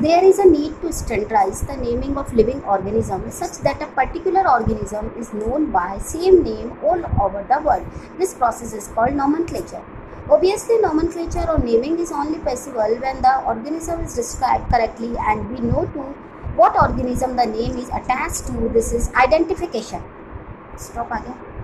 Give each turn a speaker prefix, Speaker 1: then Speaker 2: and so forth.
Speaker 1: there is a need to standardize the naming of living organisms such that a particular organism is known by same name all over the world. This process is called nomenclature. Obviously, nomenclature or naming is only possible when the organism is described correctly and we know to what organism the name is attached to. This is identification. Stop again.